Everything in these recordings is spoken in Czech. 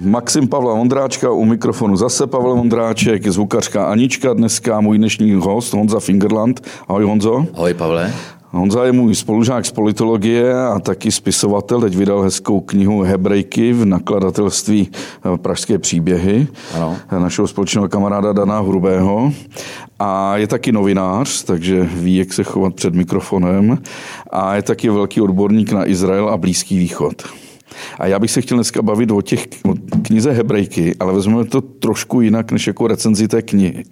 Maxim Pavla Vondráčka, u mikrofonu zase Pavel Vondráček, zvukařka Anička dneska, můj dnešní host Honza Fingerland. Ahoj Honzo. Ahoj Pavle. Honza je můj spolužák z politologie a taky spisovatel. Teď vydal hezkou knihu Hebrejky v nakladatelství eh, Pražské příběhy. Ano. Našeho společného kamaráda Dana Hrubého. A je taky novinář, takže ví, jak se chovat před mikrofonem. A je taky velký odborník na Izrael a Blízký východ. A já bych se chtěl dneska bavit o těch o knize Hebrejky, ale vezmeme to trošku jinak než jako recenzi té knihy.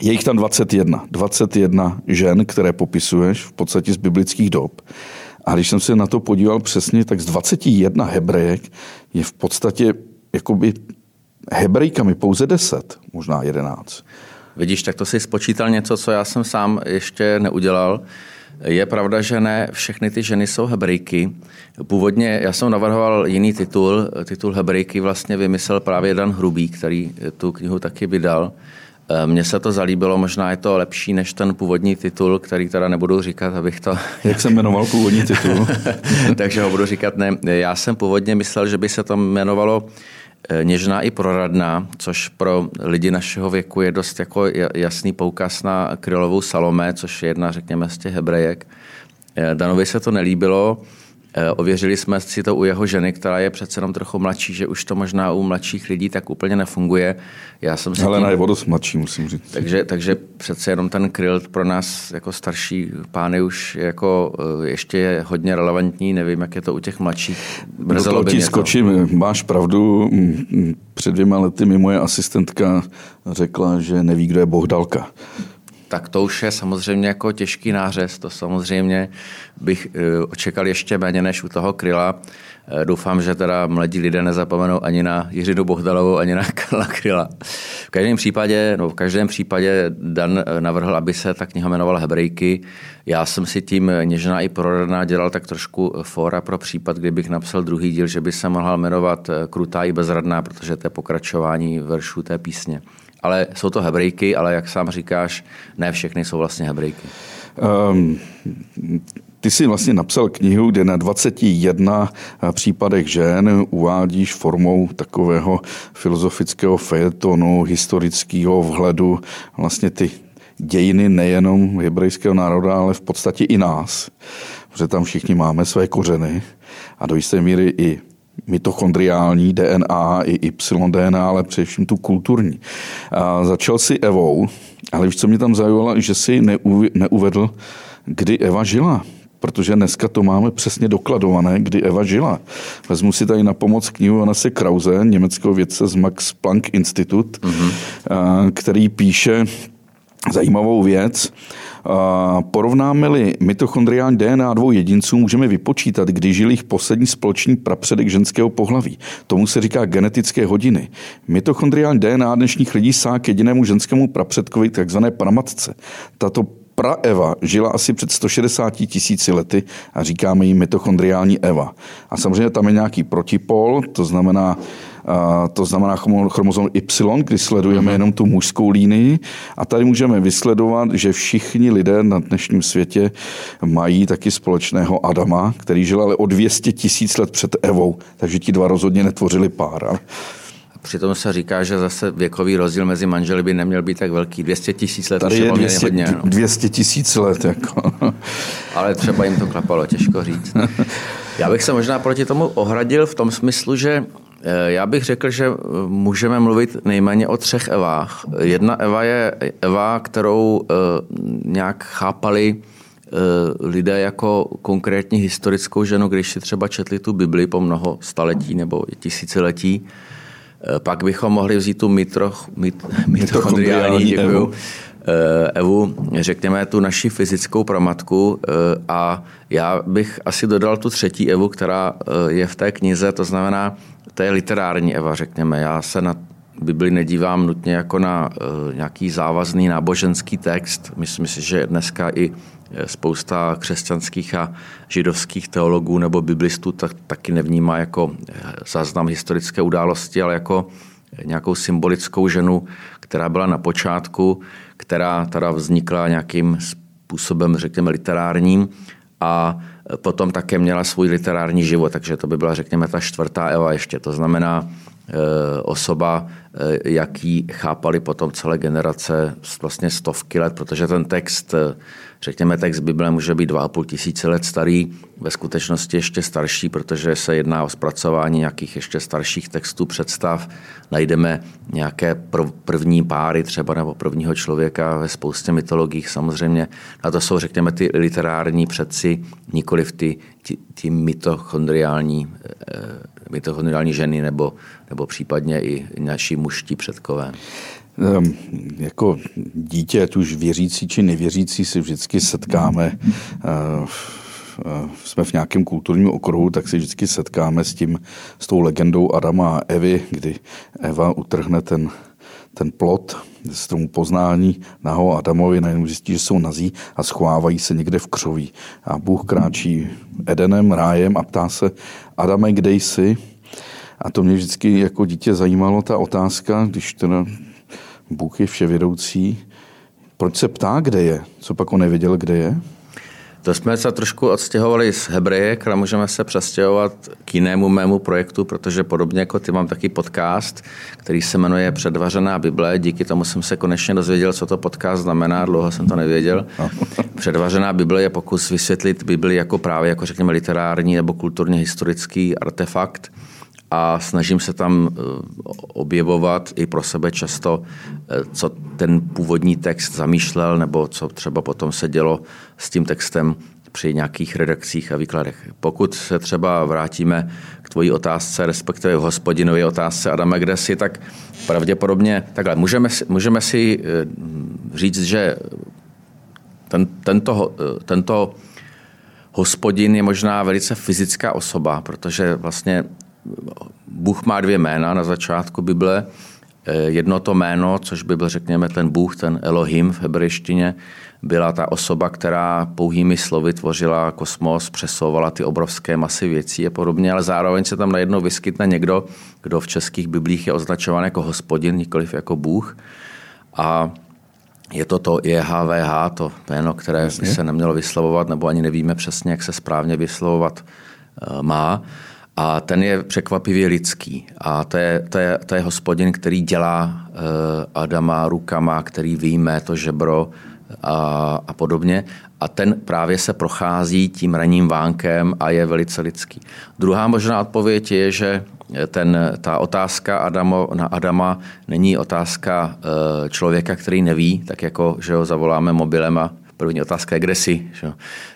Je jich tam 21. 21 žen, které popisuješ v podstatě z biblických dob. A když jsem se na to podíval přesně, tak z 21 hebrejek je v podstatě jakoby hebrejkami pouze 10, možná 11. Vidíš, tak to si spočítal něco, co já jsem sám ještě neudělal. Je pravda, že ne všechny ty ženy jsou hebrejky. Původně já jsem navrhoval jiný titul. Titul hebrejky vlastně vymyslel právě Dan Hrubý, který tu knihu taky vydal. Eh, mně se to zalíbilo, možná je to lepší než ten původní titul, který teda nebudu říkat, abych to... Jak jsem jmenoval původní titul? Takže ho budu říkat ne. Já jsem původně myslel, že by se to jmenovalo Něžná i proradná, což pro lidi našeho věku je dost jako jasný poukaz na krylovou Salomé, což je jedna, řekněme, z těch hebrejek. Eh, Danovi se to nelíbilo, Eh, ověřili jsme si to u jeho ženy, která je přece jenom trochu mladší, že už to možná u mladších lidí tak úplně nefunguje. Já jsem si Helena tím... je o dost mladší, musím říct. Takže, takže přece jenom ten kryl pro nás jako starší pány už jako eh, ještě je hodně relevantní, nevím, jak je to u těch mladších. Brzelo ti skočím, to. máš pravdu. Před dvěma lety mi moje asistentka řekla, že neví, kdo je Bohdalka tak to už je samozřejmě jako těžký nářez. To samozřejmě bych eh, očekal ještě méně než u toho Kryla. Eh, doufám, že teda mladí lidé nezapomenou ani na Jiřinu Bohdalovou, ani na Karla Kryla. V každém případě, no v každém případě Dan eh, navrhl, aby se ta kniha jmenovala Hebrejky. Já jsem si tím něžná i prorodná dělal tak trošku fora pro případ, kdybych napsal druhý díl, že by se mohla jmenovat Krutá i bezradná, protože to je pokračování veršů té písně ale jsou to hebrejky, ale jak sám říkáš, ne všechny jsou vlastně hebrejky. Um, ty jsi vlastně napsal knihu, kde na 21 případech žen uvádíš formou takového filozofického fejetonu, historického vhledu vlastně ty dějiny nejenom hebrejského národa, ale v podstatě i nás. Protože tam všichni máme své kořeny a do jisté míry i mitochondriální DNA i Y-DNA, ale především tu kulturní. A začal si Evou, ale víš, co mě tam zajímalo, že si neuvedl, kdy Eva žila protože dneska to máme přesně dokladované, kdy Eva žila. Vezmu si tady na pomoc knihu Jonase Krause, německého vědce z Max Planck Institut, mm-hmm. který píše zajímavou věc. Porovnáme-li mitochondriální DNA dvou jedinců, můžeme vypočítat, kdy žil jich poslední společný prapředek ženského pohlaví. Tomu se říká genetické hodiny. Mitochondriální DNA dnešních lidí sá k jedinému ženskému prapředkovi, takzvané pramatce. Tato praeva žila asi před 160 tisíci lety a říkáme jí mitochondriální Eva. A samozřejmě tam je nějaký protipol, to znamená to znamená chromozom Y, kdy sledujeme uh-huh. jenom tu mužskou línii. A tady můžeme vysledovat, že všichni lidé na dnešním světě mají taky společného Adama, který žil ale o 200 tisíc let před Evou, takže ti dva rozhodně netvořili pár. Přitom se říká, že zase věkový rozdíl mezi manželi by neměl být tak velký. 200 tisíc let Tady je 200, hodně. No. 200 tisíc let. Jako. Ale třeba jim to klapalo, těžko říct. Já bych se možná proti tomu ohradil v tom smyslu, že já bych řekl, že eh, můžeme mluvit nejméně o třech Evách. Jedna Eva je Eva, kterou eh, nějak chápali lidé jako konkrétní historickou ženu, když si třeba četli tu Bibli po mnoho staletí nebo tisíciletí. Pak bychom mohli vzít tu mitroch, mit, mitochondriální, děkuju, Evu, řekněme tu naši fyzickou pramatku a já bych asi dodal tu třetí Evu, která je v té knize, to znamená to je literární Eva, řekněme. Já se na Bibli nedívám nutně jako na nějaký závazný náboženský text. Myslím si, že dneska i eh, spousta křesťanských a židovských teologů nebo biblistů tak, taky nevnímá jako eh, záznam historické události, ale jako nějakou symbolickou ženu, která byla na počátku, která teda vznikla nějakým způsobem, řekněme, literárním a potom také měla svůj literární život, takže to by byla, řekněme, ta čtvrtá Eva ještě. To znamená e, osoba, jaký chápali potom celé generace vlastně stovky let, protože ten text Řekněme, text Bible může být 2,5 tisíce let starý, ve skutečnosti ještě starší, protože se jedná o zpracování nějakých ještě starších textů, představ. Najdeme nějaké první páry třeba nebo prvního člověka ve spoustě mytologiích samozřejmě. A to jsou, řekněme, ty literární předci, nikoli ty, ty, ty mitochondriální, eh, mitochondriální ženy nebo, nebo případně i naši muští předkové. Jako dítě, ať už věřící či nevěřící, se vždycky setkáme eh, jsme v nějakém kulturním okruhu, tak se vždycky setkáme s tím, s tou legendou Adama a Evy, kdy Eva utrhne ten, ten plot z tomu poznání naho Adamovi, najednou zjistí, že jsou nazí a schovávají se někde v křoví. A Bůh kráčí Edenem, rájem a ptá se, Adame, kde jsi? A to mě vždycky jako dítě zajímalo, ta otázka, když teda Bůh je vševědoucí. Proč se ptá, kde je? Co pak on nevěděl, kde je? To jsme se trošku odstěhovali z Hebrejek a můžeme se přestěhovat k jinému mému projektu, protože podobně jako ty mám taky podcast, který se jmenuje Předvařená Bible. Díky tomu jsem se konečně dozvěděl, co to podcast znamená, dlouho jsem to nevěděl. Předvařená Bible je pokus vysvětlit Bibli jako právě, jako řekněme, literární nebo kulturně historický artefakt, a snažím se tam eh, objevovat i pro sebe často, eh, co ten původní text zamýšlel, nebo co třeba potom se dělo s tím textem při nějakých redakcích a výkladech. Pokud se třeba vrátíme k tvojí otázce, respektive v hospodinově otázce Adama, si, tak pravděpodobně, takhle, můžeme, můžeme si eh, říct, že ten, tento, tento hospodin je možná velice fyzická osoba, protože vlastně Bůh má dvě jména na začátku Bible. Eh, jedno to jméno, což by byl, řekněme, ten Bůh, ten Elohim v hebrejštině, byla ta osoba, která pouhými slovy tvořila kosmos, přesouvala ty obrovské masy věcí a podobně, ale zároveň se tam najednou vyskytne někdo, kdo v českých biblích je označován jako hospodin, nikoliv jako Bůh. A je to to JHVH, to jméno, které by se nemělo vyslovovat, nebo ani nevíme přesně, jak se správně vyslovovat eh, má. A ten je překvapivě lidský. A to je, to je, to je hospodin, který dělá uh, Adama rukama, který vyjme to žebro a, a podobně. A ten právě se prochází tím raním vánkem a je velice lidský. Druhá možná odpověď je, že ten, ta otázka Adamo, na Adama není otázka uh, člověka, který neví, tak jako že ho zavoláme mobilem a první otázka je, kde jsi.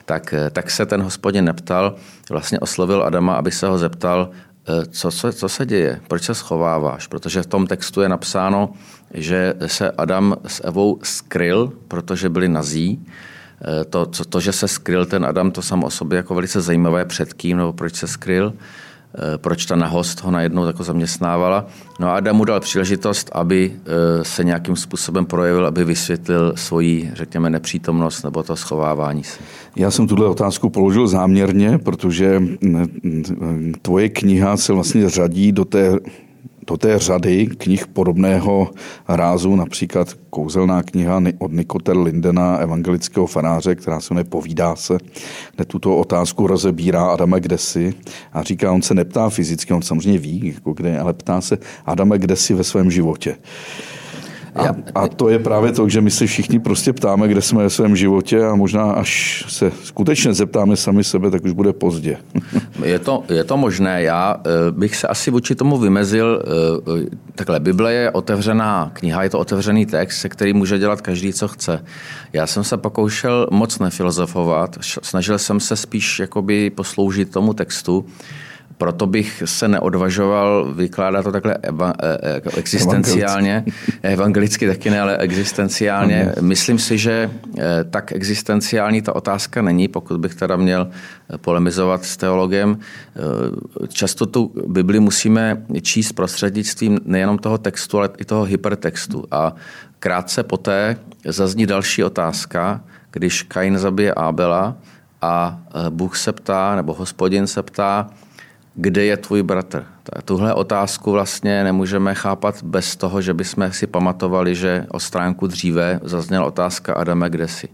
Tak, eh, tak se ten hospodin neptal, vlastně oslovil Adama, aby se ho zeptal, eh, co se, co se děje, proč se schováváš, protože v tom textu je napsáno, že se Adam s Evou skryl, protože byli nazí, eh, to, to, to, že se skryl ten Adam, to samo o sobě jako velice zajímavé před kým, nebo proč se skryl. Eh, proč ta nahost ho najednou jako zaměstnávala. No a Adam mu dal příležitost, aby eh, se nějakým způsobem projevil, aby vysvětlil svoji, řekněme, nepřítomnost nebo to schovávání se. Já jsem tuhle otázku položil záměrně, protože mm, mm, tvoje kniha se vlastně řadí do té do té řady knih podobného rázu, například kouzelná kniha od Nikoter Lindena, evangelického faráře, která se nepovídá se, kde tuto otázku rozebírá Adame, kde jsi a říká, on se neptá fyzicky, on samozřejmě ví, jako kde, ale ptá se Adame, kde jsi ve svém životě. A, a to je právě to, že my se všichni prostě ptáme, kde jsme ve svém životě a možná až se skutečně zeptáme sami sebe, tak už bude pozdě. Je to, je to možné. Já eh, bych se asi vůči tomu vymezil. Eh, takhle, Bible je otevřená kniha, je to otevřený text, se který může dělat každý, co chce. Já jsem se pokoušel moc nefilozofovat, snažil jsem se spíš jakoby posloužit tomu textu proto bych se neodvažoval vykládat to takhle eva, e, e, jako existenciálně, evangelicky taky ne, ale existenciálně. Myslím si, že e, tak existenciální ta otázka není, pokud bych teda měl polemizovat s teologem. Často tu Bibli musíme číst prostřednictvím nejenom toho textu, ale i toho hypertextu. A krátce poté zazní další otázka, když Kain zabije Ábela a Bůh se ptá, nebo hospodin se ptá, kde je tvůj bratr? Tuhle otázku vlastně nemůžeme chápat bez toho, že bychom si pamatovali, že o stránku dříve zazněla otázka Adame, kde jsi?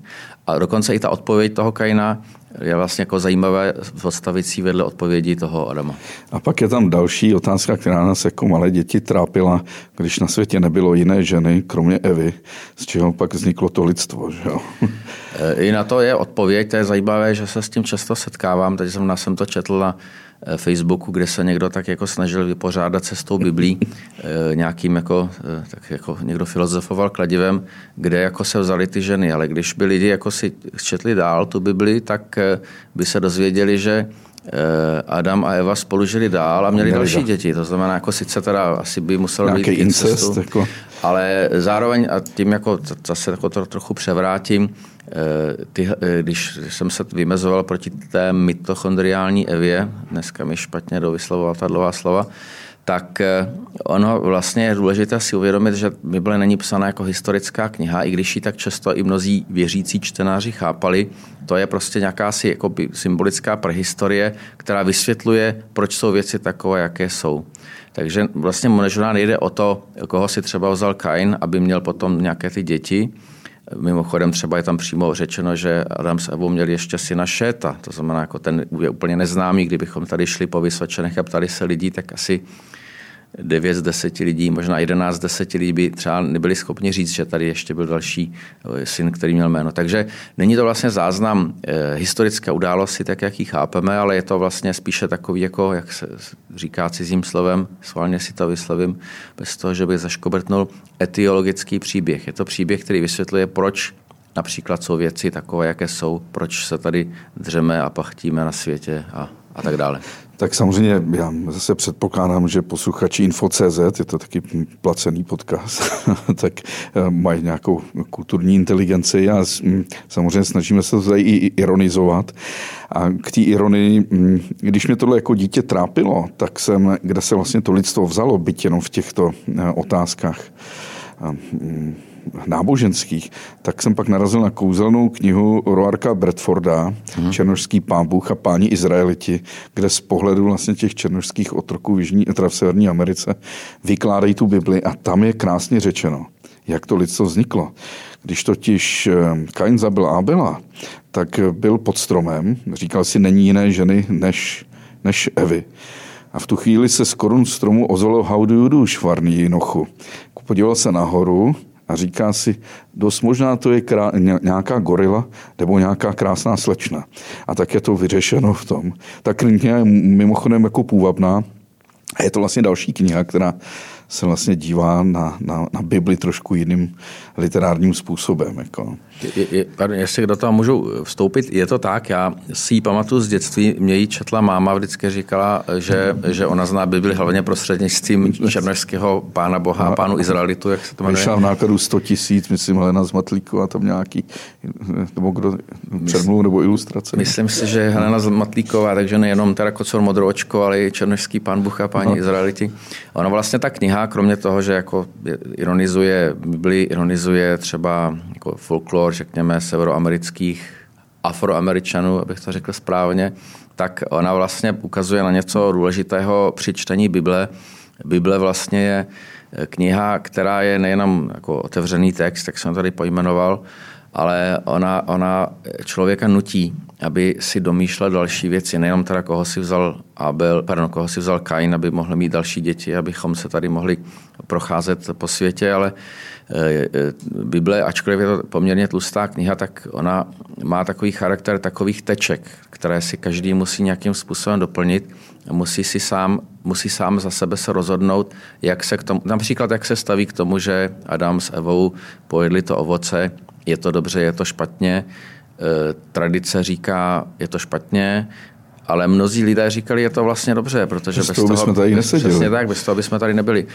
A dokonce i ta odpověď toho Kaina je vlastně jako zajímavé postavit si vedle odpovědi toho Adama. A pak je tam další otázka, která nás jako malé děti trápila, když na světě nebylo jiné ženy, kromě Evy, z čeho pak vzniklo to lidstvo. Že jo? I na to je odpověď, to je zajímavé, že se s tím často setkávám, teď jsem, jsem to četl na Eh, Facebooku, kde se někdo tak jako snažil vypořádat se s tou Biblí, eh, nějakým jako, eh, tak jako někdo filozofoval kladivem, kde jako se vzali ty ženy, ale když by lidi jako si četli dál tu Bibli, tak by se dozvěděli, že Adam a Eva spolu žili dál a měli Měli další děti. To znamená, jako sice teda asi by muselo být incest, jako... ale zároveň a tím jako zase jako to trochu převrátím, ty, když jsem se vymezoval proti té mitochondriální Evě, dneska mi špatně dovyslovoval ta dlouhá slova, tak ono vlastně je důležité si uvědomit, že Bible není psaná jako historická kniha, i když ji tak často i mnozí věřící čtenáři chápali. To je prostě nějaká si jako symbolická prehistorie, která vysvětluje, proč jsou věci takové, jaké jsou. Takže vlastně možná nejde o to, koho si třeba vzal Kain, aby měl potom nějaké ty děti, Mimochodem třeba je tam přímo řečeno, že Adam s Evou měli ještě syna Šéta, to znamená, jako ten je úplně neznámý, kdybychom tady šli po Vysočenech a ptali se lidí, tak asi 9 z 10 lidí, možná 11 z 10 lidí by třeba nebyli schopni říct, že tady ještě byl další eh, syn, který měl jméno. Takže není to vlastně záznam eh, historické události, tak jak ji chápeme, ale je to vlastně spíše takový, jako, jak se říká cizím slovem, sválně si to vyslovím, bez toho, že by zaškobrtnul, etiologický příběh. Je to příběh, který vysvětluje, proč například jsou věci takové, jaké jsou, proč se tady dřeme a pachtíme na světě a, a tak dále. Tak samozřejmě já zase předpokládám, že posluchači Info.cz, je to taky placený podcast, tak eh, mají nějakou kulturní inteligenci a samozřejmě snažíme se to tady i ironizovat. A k té ironii, mm, když mě tohle jako dítě trápilo, tak jsem, kde se vlastně to lidstvo vzalo, byť jenom v těchto eh, otázkách mm, náboženských, tak jsem pak narazil na kouzelnou knihu Roarka Bradforda, hmm. Černožský pán Bůh a páni Izraeliti, kde z pohledu vlastně těch černožských otroků v, Jižní, teda v Severní Americe vykládají tu Bibli a tam je krásně řečeno, jak to lidstvo vzniklo. Když totiž eh, Kain zabil Abela, tak byl pod stromem, říkal si, není jiné ženy než, než Evy. A v tu chvíli se z korun stromu ozvalo how do you do, švarný jinochu. Podíval se nahoru a říká si, dost možná to je krá, nějaká gorila nebo nějaká krásná slečna. A tak je to vyřešeno v tom. Ta kniha je mimochodem jako půvabná a je to vlastně další kniha, která se vlastně dívá na, na, na Bibli trošku jiným literárním způsobem. Jako. Je, je, pardon, jestli do toho můžu vstoupit, je to tak, já si ji pamatuju z dětství, mě ji četla máma, vždycky říkala, že, že ona zná Bibli hlavně prostřednictvím černožského pána Boha, a pánu Izraelitu, jak se to jmenuje. Vyšla v nákladu 100 tisíc, myslím, Helena Zmatlíková, tam nějaký, nebo kdo, předmluv nebo ilustrace. Myslím si, že Helena Zmatlíková, takže nejenom teda Kocor Modroočko, ale i černožský pán Bůh a páni Izraeliti. Ona vlastně ta kniha, kromě toho, že jako ironizuje Bibli, ironizuje třeba jako folklor, řekněme, severoamerických afroameričanů, abych to řekl správně, tak ona vlastně ukazuje na něco důležitého při čtení Bible. Bible vlastně je kniha, která je nejenom jako otevřený text, tak jsem tady pojmenoval, ale ona, ona člověka nutí, aby si domýšlel další věci, nejenom teda koho si vzal Abel, pardon, koho si vzal Kain, aby mohl mít další děti, abychom se tady mohli procházet po světě, ale eh, eh, Bible, ačkoliv je to poměrně tlustá kniha, tak ona má takový charakter takových teček, které si každý musí nějakým způsobem doplnit musí si sám, musí sám za sebe se rozhodnout, jak se k tomu, například jak se staví k tomu, že Adam s Evou pojedli to ovoce, je to dobře, je to špatně, e, tradice říká, je to špatně, ale mnozí lidé říkali, je to vlastně dobře, protože bez, bez toho, bychom tady neseděli. Přesně tak, bez toho bychom tady nebyli.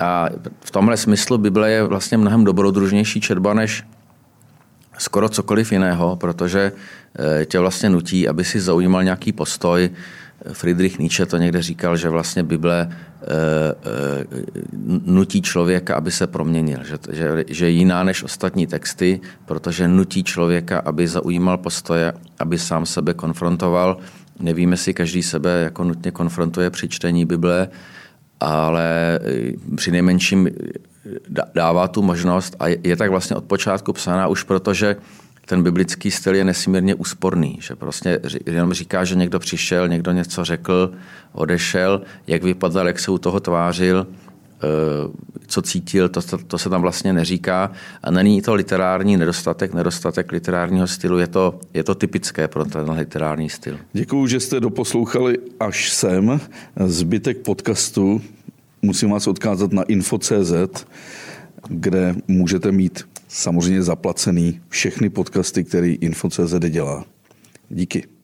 A v tomhle smyslu Bible je vlastně mnohem dobrodružnější četba než skoro cokoliv jiného, protože e, tě vlastně nutí, aby si zaujímal nějaký postoj, Friedrich Nietzsche to někde říkal, že vlastně Bible eh, eh, nutí člověka, aby se proměnil, že, že, že je jiná než ostatní texty, protože nutí člověka, aby zaujímal postoje, aby sám sebe konfrontoval. Nevíme si, každý sebe jako nutně konfrontuje při čtení Bible, ale eh, při nejmenším dává tu možnost a je tak vlastně od počátku psaná už proto, že ten biblický styl je nesmírně úsporný, že prostě jenom říká, že někdo přišel, někdo něco řekl, odešel, jak vypadal, jak se u toho tvářil, eh, co cítil, to, to, to se tam vlastně neříká. A není to literární nedostatek, nedostatek literárního stylu, je to, je to typické pro ten literární styl. Děkuji, že jste doposlouchali až sem. Zbytek podcastu musím vás odkázat na info.cz, kde můžete mít samozřejmě zaplacený všechny podcasty, který info.cz dělá. Díky.